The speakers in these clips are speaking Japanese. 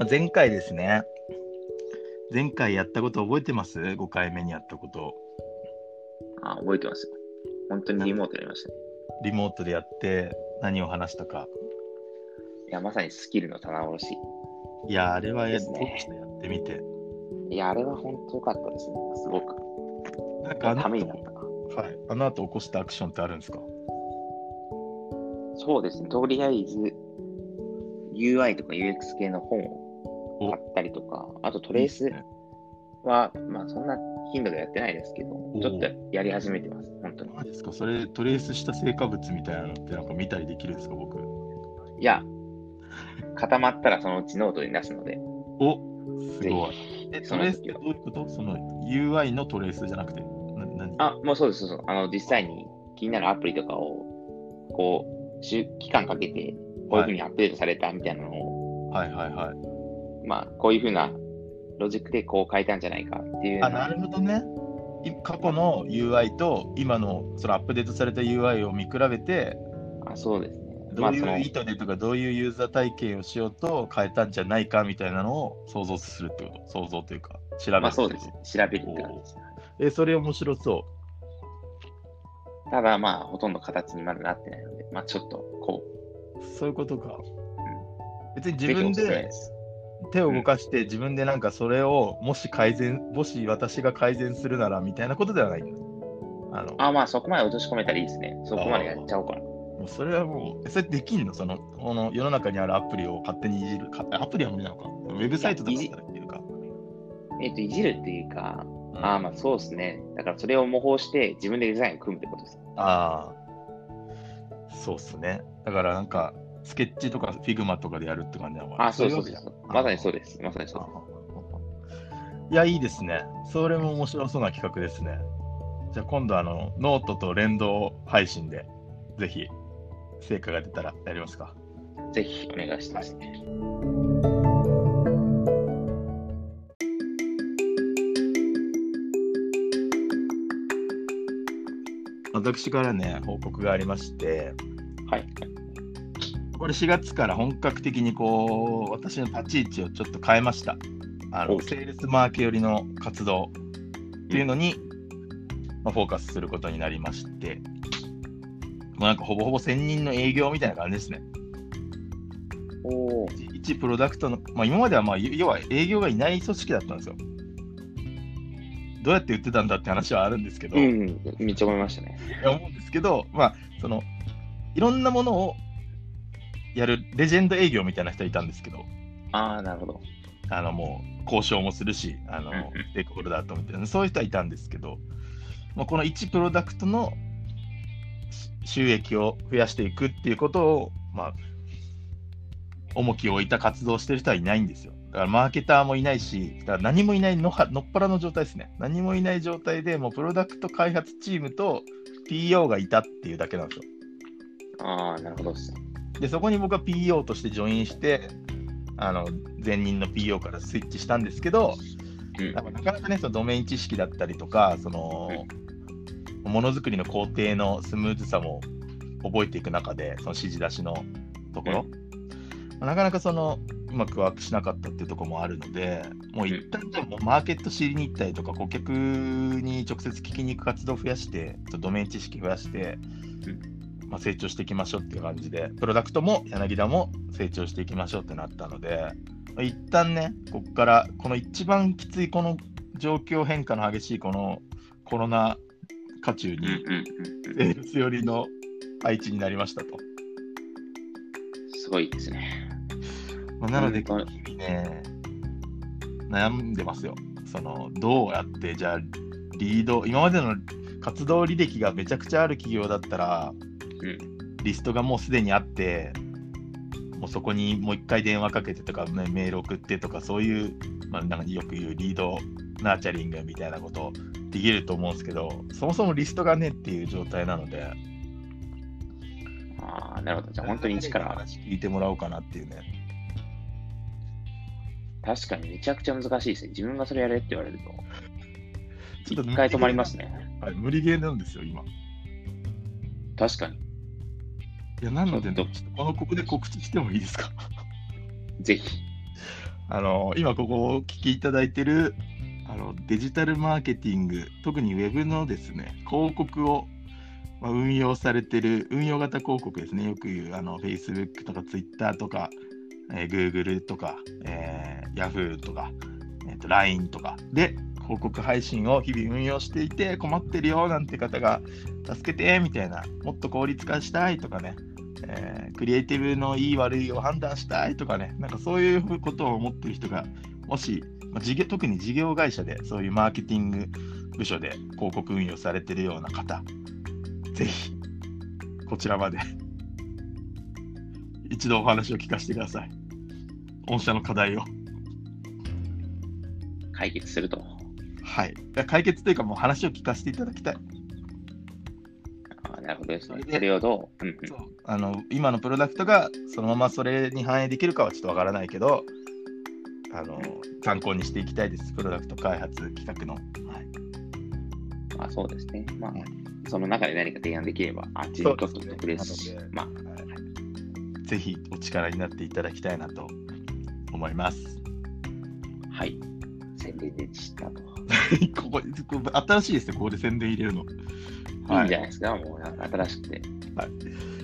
まあ前回ですね。前回やったこと覚えてます ?5 回目にやったこと。あ、覚えてますよ。本当にリモートやりましたね。リモートでやって何を話したか。いや、まさにスキルの棚卸し。いや、あれはやねやってみて。いや、あれは本当良かったですね。すごく。なんかあのために後なったな。はい。あの後起こしたアクションってあるんですか？そうですね。とりあえず、UI とか UX 系の本をお買ったりとか、あとトレースは、まあそんな頻度でやってないですけど、ちょっとやり始めてます。本当に。何ですか？それトレースした成果物みたいなのってなんか見たりできるんですか僕？いや、固まったらそのうちノートに出すので、おすぜごい。え、トレースってどういうこと？その UI のトレースじゃなくて。な何？あ、もうそうです、そうです。あの、実際に気になるアプリとかを、こう、週期間かけて、こういうふうにアップデートされたみたいなのを、はいはいはい。まあ、こういうふうなロジックでこう変えたんじゃないかっていうあ、なるほどね。い過去の UI と今のそのアップデートされた UI を見比べて、あそうですね。どういまあ、そうの意図でとか、どういうユーザー体験をしようと変えたんじゃないかみたいなのを想像するってこと？想像というか、調べる。まあそうです。調べるって感じです。え、それ面白そただまあ、ほとんど形にまだなってないので、まあちょっとこう。そういうことか。別にう、自分で。手を動かして、自分でなんかそれをもし改善、もし私が改善するならみたいなことではない。あの、あまあそこまで落とし込めたらいいですね。そこまでやっちゃおうかな。もうそれはもう、えそれできんの？その、この世の中にあるアプリを勝手にいじる。かアプリは無理なのか？ウェブサイトとかだったらできるか？えっ、と、いじるっていうか、うんああまあそうですね。だからそれを模倣して自分でデザインを組むってことです。ああ、そうっすね。だからなんか、スケッチとか Figma とかでやるって感じなのかな。あそうそうそう。まさにそうです。まさにそういや、いいですね。それも面白そうな企画ですね。じゃあ今度、あの、ノートと連動配信で、ぜひ、成果が出たらやりますか。です。ぜひお願いしますね。私からね、報告がありまして、はい。これ4月から本格的にこう、私の立ち位置をちょっと変えました。あの、おセールスマーケ寄りの活動っていうのに、まあ、フォーカスすることになりまして、もうなんかほぼほぼ専任の営業みたいな感じですね。おお。一プロダクトの、まあ、今まではまあ要は営業がいない組織だったんですよ。どうやって売ってたんだって話はあるんですけど、いうん、めっちゃ思いましたね。や思うんですけど、まあ、そのいろんなものをやるレジェンド営業みたいな人いたんですけど、ああ、なるほど。あのもう交渉もするし、あのステークホルダーとみたいな、そういう人はいたんですけど、まあ、この1プロダクトのし収益を増やしていくっていうことを、まあ、重きを置いた活動をしてる人はいないんですよ。だからマーケターもいないし、だから何もいないのはのっぱらの状態ですね。何もいない状態でもうプロダクト開発チームと PO がいたっていうだけなんですよ。ああ、なるほどっす。で、そこに僕は PO としてジョインして、あの前任の PO からスイッチしたんですけど、うん。な。かなかね、そのドメイン知識だったりとか、その、ものづくりの工程のスムーズさも覚えていく中で、その指示出しのところ、なかなかその、うまくワークしなかったっていうところもあるので、もう一旦じゃあもうマーケット知りに行ったりとか、顧客に直接聞きに行く活動を増やして、ドメイン知識増やして、まあ、成長していきましょうっていう感じで、プロダクトも柳田も成長していきましょうってなったので、まあ一旦ね、ここから、この一番きついこの状況変化の激しいこのコロナ渦中に。セールス寄りの配置になりましたと。すごいですね。まあなので、本日々ね、悩んでますよ。その、どうやって、じゃあ、リード、今までの活動履歴がめちゃくちゃある企業だったら、うんリストがもうすでにあって、もうそこにもう一回電話かけてとか、ねメール送ってとか、そういう、まあ、なんかよく言うリードナーチャリングみたいなことできると思うんですけど、そもそもリストがねっていう状態なので、ああ、なるほど。じゃあ本当に一から。話聞いてもらおうかなっていうね。確かにめちゃくちゃ難しいですね。自分がそれやれって言われると。ちょっと一回止まりますね。はい、無理ゲーなんですよ、今。確かに。いや、なので、ね、このここで告知してもいいですか？ぜひ。あの今ここをお聞きいただいてるあのデジタルマーケティング、特にウェブのですね、広告を、まあ、運用されてる、運用型広告ですね、よく言うあの Facebook とか Twitter とか、えー、Google とか、えー、Yahoo とか、えーと、LINE とか。で広告配信を日々運用していて困ってるよなんて方が助けてみたいな、もっと効率化したいとかね、えー、クリエイティブのいい悪いを判断したいとかね、なんかそういうことを思ってる人が、もしまあ、事業特に事業会社でそういうマーケティング部署で広告運用されているような方、ぜひこちらまで 一度お話を聞かせてください。御社の課題を。解決すると。はい。解決というか、もう話を聞かせていただきたい。あなるほどですね。それをどう,、うんうん、そうあの今のプロダクトがそのままそれに反映できるかはちょっとわからないけど、あの参考にしていきたいです、プロダクト開発企画の。はいまあ、そうですね。まあ、その中で何か提案できれば、あっちにとって得ですし、まあ、はい、ぜひお力になっていただきたいなと思います。はい。宣伝でしたと。ここ新しいですよ、ここで宣伝入れるの。はい、いいんじゃないですか、もう新しくて。はい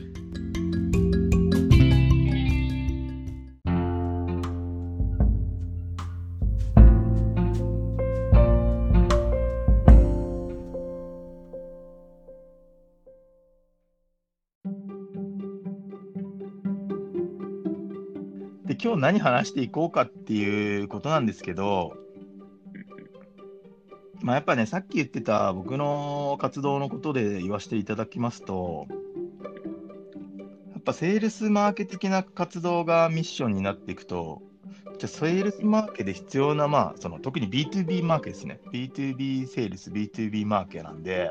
今日何話していこうかっていうことなんですけど、まあ、やっぱね、さっき言ってた僕の活動のことで言わせていただきますと、やっぱセールスマーケ的な活動がミッションになっていくと、じゃセールスマーケで必要な、まあ、その特に B2B マーケですね。B2B セールス、B2B マーケなんで、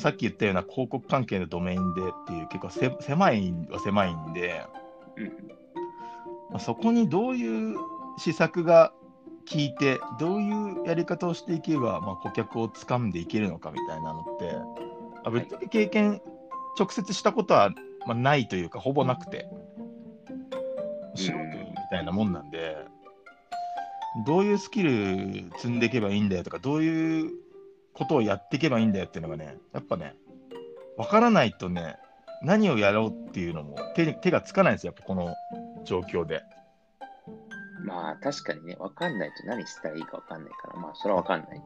さっき言ったような広告関係のドメインでっていう結構狭いは狭いんで、まあ、そこにどういう施策が効いて、どういうやり方をしていけば、まあ、顧客をつかんでいけるのかみたいなのって、あぶっちゃけ経験、直接したことは、まあ、ないというか、ほぼなくて、素人みたいなもんなんで、どういうスキル積んでいけばいいんだよとか、どういうことをやっていけばいいんだよっていうのがね、やっぱね、分からないとね、何をやろうっていうのも手手がつかないんですよ、やっぱこの状況で。まあ確かにね、分かんないと何したらいいか分かんないから、まあそれは分かんない。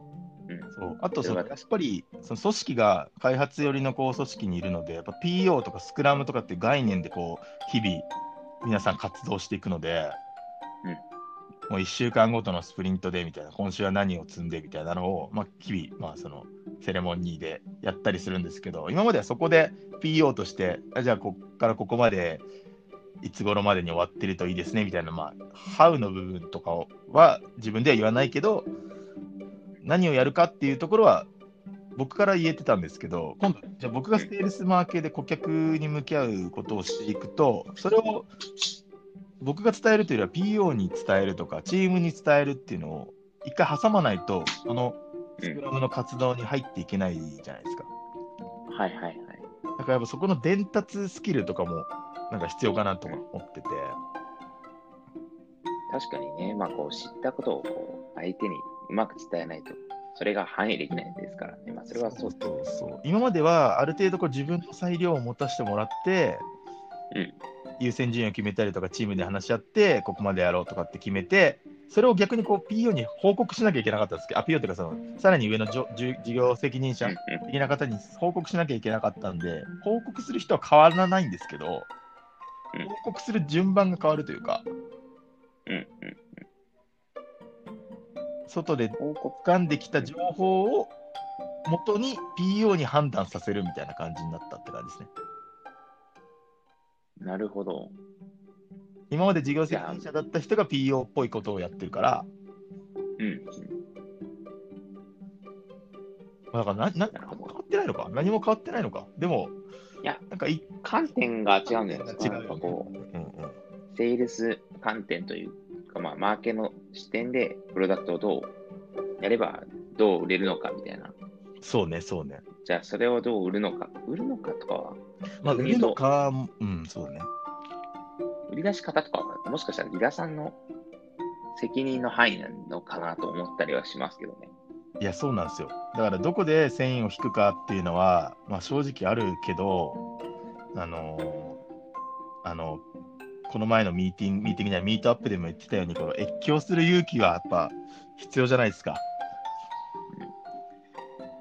うん、そう。あとその、やっぱりその組織が開発寄りのこう組織にいるので、やっぱ PO とかスクラムとかっていう概念でこう日々皆さん活動していくので、うん、もう1週間ごとのスプリントでみたいな、今週は何を積んでみたいなのを、まあ、日々、まあ、そのセレモニーでやったりするんですけど、今まではそこで PO として、あじゃあここからここまでいつ頃までに終わってるといいですねみたいな、まあ、ハウの部分とかは自分では言わないけど、何をやるかっていうところは僕から言えてたんですけど、今度、じゃあ僕がセールスマーケで顧客に向き合うことをしていくと、それを僕が伝えるというよりは PO に伝えるとか、チームに伝えるっていうのを一回挟まないと、そのスクラムの活動に入っていけないじゃないですか。はいはいはい。だからやっぱそこの伝達スキルとかもなんか必要かなと思ってて。確かにね、まあこう知ったことをこう相手にうまく伝えないと、それが反映できないですからね。まあそれはそう。そうそう今まではある程度こう自分の裁量を持たせてもらって、うん、優先順位を決めたりとかチームで話し合って、ここまでやろうとかって決めて、それを逆にこう PO に報告しなきゃいけなかったんですけど、あ PO っていうかその、さらに上の事業責任者的な方に報告しなきゃいけなかったんで、報告する人は変わらないんですけど、報告する順番が変わるというか、外で掴んできた情報を元に PO に判断させるみたいな感じになったって感じですね。なるほど。今まで事業責任者だった人が PO っぽいことをやってるから、うん。だからな、な、変わってないのか？何も変わってないのか？でも、いや、なんかい観点が違うんじゃないですか。違う、ね、かこう、うんうん、セールス観点というか、まあ、マーケの視点で、プロダクトをどうやれば、どう売れるのかみたいな。そうね、そうね。じゃあ、それをどう売るのか。売るのかとかは。まあ、売るのか、うん、そうね。売り出し方とかは、もしかしたらリダさんの責任の範囲なのかなと思ったりはしますけどね。いや、そうなんですよ。だから、どこで繊維を引くかっていうのは、まあ、正直あるけど、あのあの、この前のミーティング、ミーティングにはミートアップでも言ってたように、この越境する勇気はやっぱ必要じゃないですか。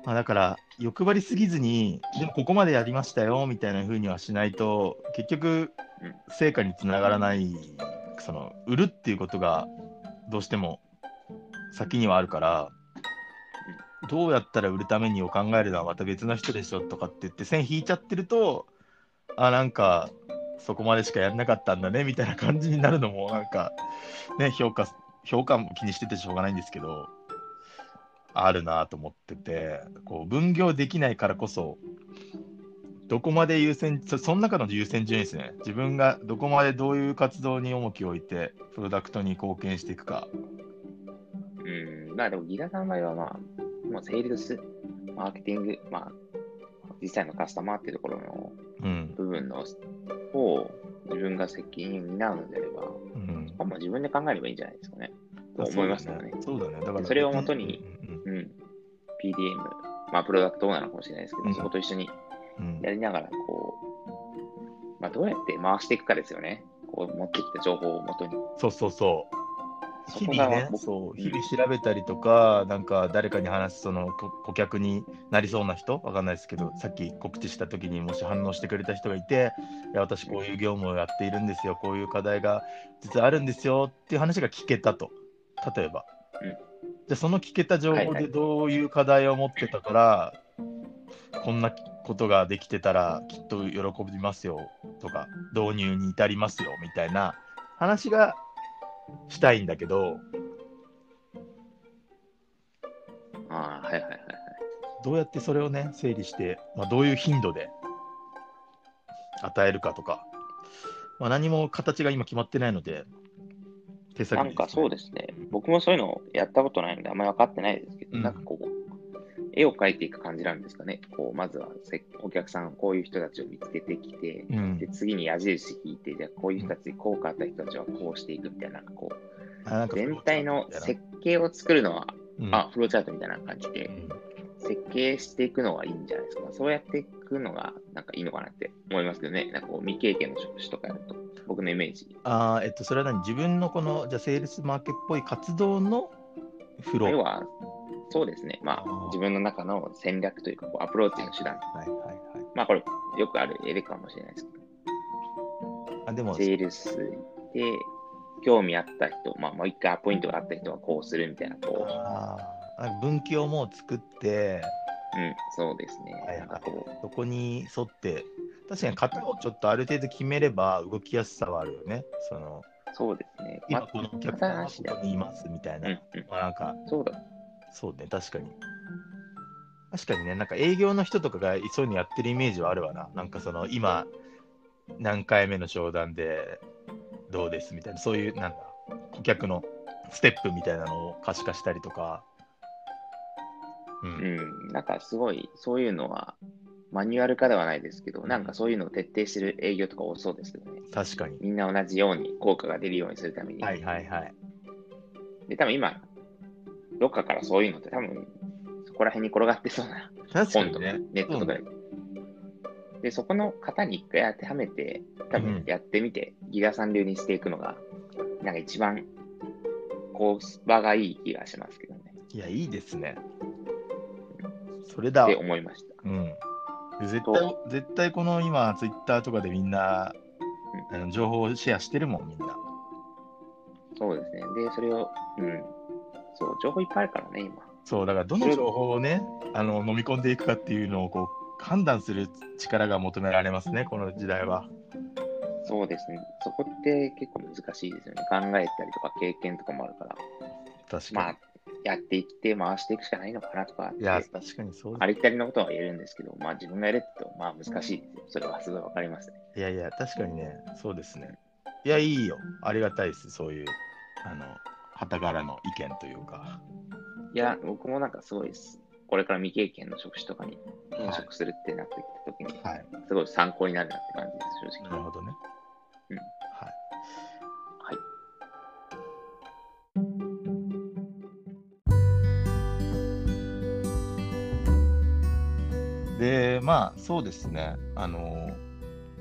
まあ、だから、欲張りすぎずに、でもここまでやりましたよみたいな風にはしないと、結局、成果につながらない、その売るっていうことがどうしても先にはあるから、どうやったら売るためにを考えるのはまた別の人でしょとかって言って線引いちゃってると、あ、なんかそこまでしかやらなかったんだねみたいな感じになるのもなんかね、評価、評価も気にしててしょうがないんですけど、あるなと思ってて、こう分業できないからこそ、どこまで優先、そその中の優先順位ですね。自分がどこまでどういう活動に重きを置いて、プロダクトに貢献していくか。うん、まあでもギガさんの場合はまあ、もうセールス、マーケティング、まあ、実際のカスタマーっていうところのうん。部分のを自分が責任を担うのであれば、うんそこはもう自分で考えればいいんじゃないですかね。と思いますけどね。そうだね。だからそれをもとにうんうん。PDM、まあ、プロダクトオーナーなのかもしれないですけど、うんそこと一緒にうんやりながら、こう、まあ、どうやって回していくかですよね。こう、持ってきた情報をもとに。そうそうそう。日々ね、僕そう、ん。日々調べたりとか、なんか誰かに話す、そのこ顧客になりそうな人、わかんないですけど、さっき告知した時にもし反応してくれた人がいて、いや、私こういう業務をやっているんですよ、こういう課題が実はあるんですよっていう話が聞けたと、例えば。うん。じゃあ、その聞けた情報ではいはい。どういう課題を持ってたから、こんなことができてたらきっと喜びますよとか、導入に至りますよみたいな話がしたいんだけど、ああ、はいはいはいはい。どうやってそれをね、整理して、まあ、どういう頻度で与えるかとか、まあ、何も形が今決まってないので、手先なんかそうでですね。僕もそういうのやったことないので、あんまり分かってないですけど、うんなんかこう、絵を描いていく感じなんですかね。こう、まずはせお客さん、こういう人たちを見つけてきて、す。うんで、次に矢印引いて、じゃあこういう人たち、効果あった人たちはこうしていくみたいな、こう、全体の設計を作るのは、うんあ、フローチャートみたいな感じで、うん設計していくのがいいんじゃないですか。そうやっていくのが、なんかいいのかなって思いますけどね。なんかこう未経験の職種とかやると、僕のイメージ。あーえっと、それは何？自分のこの、じゃあ、セールスマーケっぽい活動のフロー。要は、そうですね。まあ自分の中の戦略というか、アプローチの手段。はいはいはい。まあ、これ、よくある絵でかもしれないですけど、あでも、セールスで、興味あった人、まあ、もう一回アポイントがあった人はこうするみたいな、こあーなんか分岐をもう作って、う、うん、そうですね。はいはいそこに沿って、確かに型をちょっとある程度決めれば動きやすさはあるよね。そのう、そうですね。ま今このお客さんはここにいますみたいな。うんうん、まあなんか、そうだ。そうね、確かに。確かにね、なんか営業の人とかがそういうのやってるイメージはあるわな。なんかその今、何回目の商談でどうですみたいな、そういう、なんだ、顧客のステップみたいなのを可視化したりとか。う。うんん、なんかすごい、そういうのは、マニュアル化ではないですけど、なんかそういうのを徹底してる営業とか多そうですけどね。確かに。みんな同じように効果が出るようにするために。はいはいはい。で、多分今、どっかからそういうのって多分、そこら辺に転がってそうな本とかね。ネットとかで。で、そこの型に一回当てはめて、多うん分やってみて、ギガさん流にしていくのが、なんか一番、コスパがいい気がしますけどね。いや、いいですね。それだわって思いました。うん。絶対、絶対この今、ツイッターとかでみんな、あの情報をシェアしてるもん、みんな。そうですね。で、それを、うん。そう、情報いっぱいあるからね、今。そう、だからどの情報をね、あの飲み込んでいくかっていうのをこう判断する力が求められますね、この時代は。そうですね。そこって結構難しいですよね。考えたりとか経験とかもあるから。確かまあ、やっていって回していくしかないのかなとかってに。いや、確かにそうありきたりのことは言えるんですけど、まあ自分がやると、まあ難しいですよ。それはすごいわかりますね。いやいや、確かにね、そうですね。いや、いいよ。ありがたいです、そういう、あの、はたからの意見というか。いや、僕もなんかすごいです。これから未経験の職種とかに転職するってなってきたときに、はい、すごい参考になるなって感じです、正直。なるほどね。うん。はい。はい。でまあそうですねあの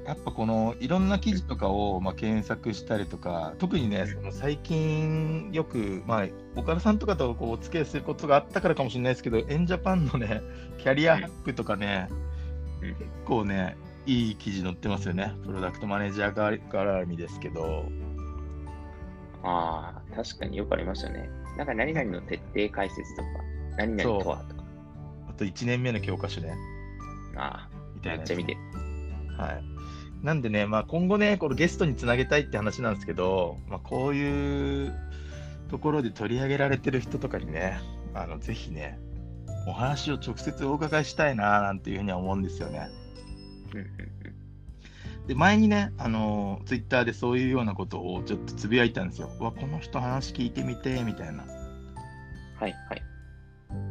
やっぱこのいろんな記事とかをまあ検索したりとか、特にね、その最近よく、まあ、岡田さんとかとこうお付き合いすることがあったからかもしれないですけど、エンジャパンのね、キャリアハックとかね、結構ね、いい記事載ってますよね。プロダクトマネージャー絡みですけど。ああ、確かによくありますよね。なんか何々の徹底解説とか、何々とはとか。あと1年目の教科書ね。ああ、みたいな。めっちゃ見てはい。なんでね、まあ、今後ね、このゲストにつなげたいって話なんですけど、まあ、こういうところで取り上げられてる人とかにね、あのぜひね、お話を直接お伺いしたいななんていうふうには思うんですよね。で前にね、あのツイッターでそういうようなことをちょっとつぶやいたんですよ。わ、この人話聞いてみて、みたいな。はいはい。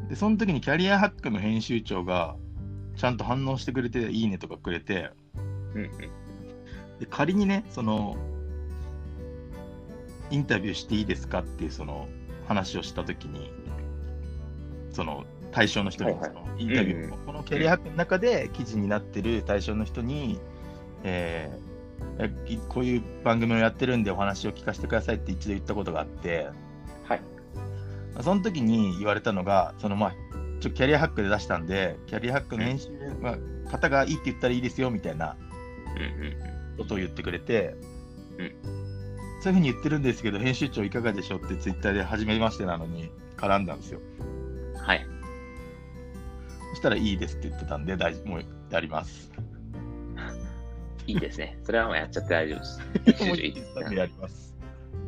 で、その時にキャリアハックの編集長が、ちゃんと反応してくれて、いいねとかくれて、うんうん、で仮にね、その、インタビューしていいですかっていうその話をしたときに、その対象の人に、そのインタビュー、うんうん、このキャリアハックの中で記事になってる対象の人に、えー、こういう番組をやってるんでお話を聞かせてくださいって一度言ったことがあって、はい、その時に言われたのが、そのまあ、ちょキャリアハックで出したんで、キャリアハックの編集、まあ、方がいいって言ったらいいですよみたいなことを言ってくれて、うん、そういうふうに言ってるんですけど、編集長いかがでしょうってツイッターで初めましてなのに絡んだんですよ。はい。そしたらいいですって言ってたんで、大もうやります。いいですね。それはもうやっちゃって大丈夫です。もういいです やります。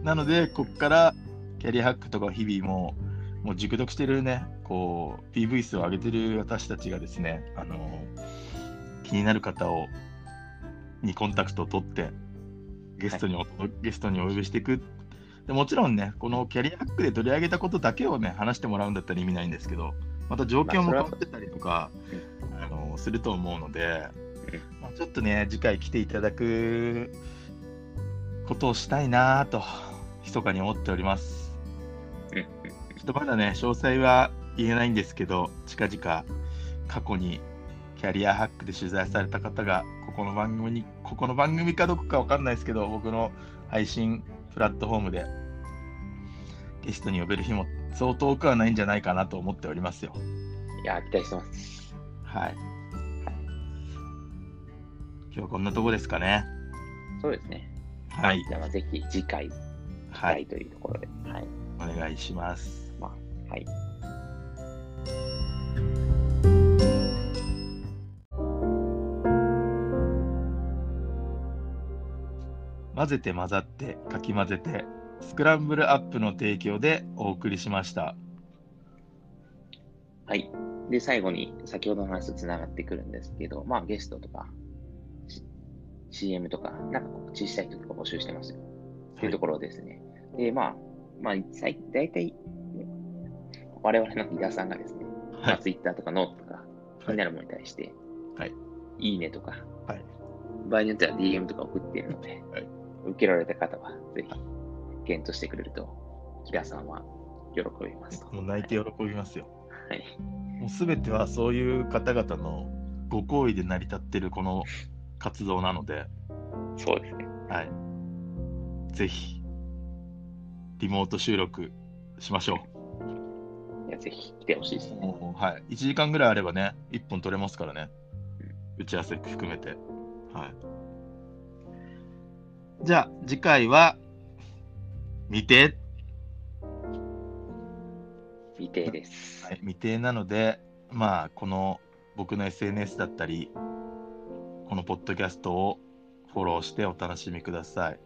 なので、ここからキャリアハックとか日々も、もう熟読してるね、こう、PV 数を上げてる私たちがですね、あの、気になる方を、にコンタクトを取って、ゲストにお、はい、ゲストにお呼びしていく。でもちろんね、このキャリアハックで取り上げたことだけをね、話してもらうんだったら意味ないんですけど、また状況も変わってたりとか、あのすると思うので、まあ、ちょっとね、次回来ていただくことをしたいなと、密かに思っております。ちょっとまだね、詳細は言えないんですけど、近々過去にキャリアハックで取材された方が、ここの番組に、ここの番組かどこかわかんないですけど、僕の配信プラットフォームでゲストに呼べる日もそう遠くはないんじゃないかなと思っておりますよ。いや、期待してます。はい。今日はこんなとこですかね。そうですね。はい。じゃあ、ぜひ次回、はい、というところで、はい。お願いします。まあ、はい。混ぜて混ざってかき混ぜてスクランブルアップの提供でお送りしました。はい。で、最後に先ほどの話とつながってくるんですけど、まあゲストとか、CM とか、なんか告知したい人とか募集してますよ。というところですね。で、まあ、まあ、大体、我々のリーダーさんがですね、はい、まあ、Twitter とかノートとか、気になるものに対して、はい、いいねとか、はい、場合によっては DM とか送っているので、はい、受けられた方は、ぜひ、検討してくれると、キラさんは喜びます。もう泣いて喜びますよ。はい。もうすべてはそういう方々のご好意で成り立ってるこの活動なので、そうですね。はい。ぜひ、リモート収録しましょう。いや、ぜひ来てほしいですね。はい。1時間ぐらいあればね、1本取れますからね。打ち合わせ含めて。はい。じゃあ、次回は、未定。未定です。はい、未定なので、まあ、この僕の SNS だったり、このポッドキャストをフォローしてお楽しみください。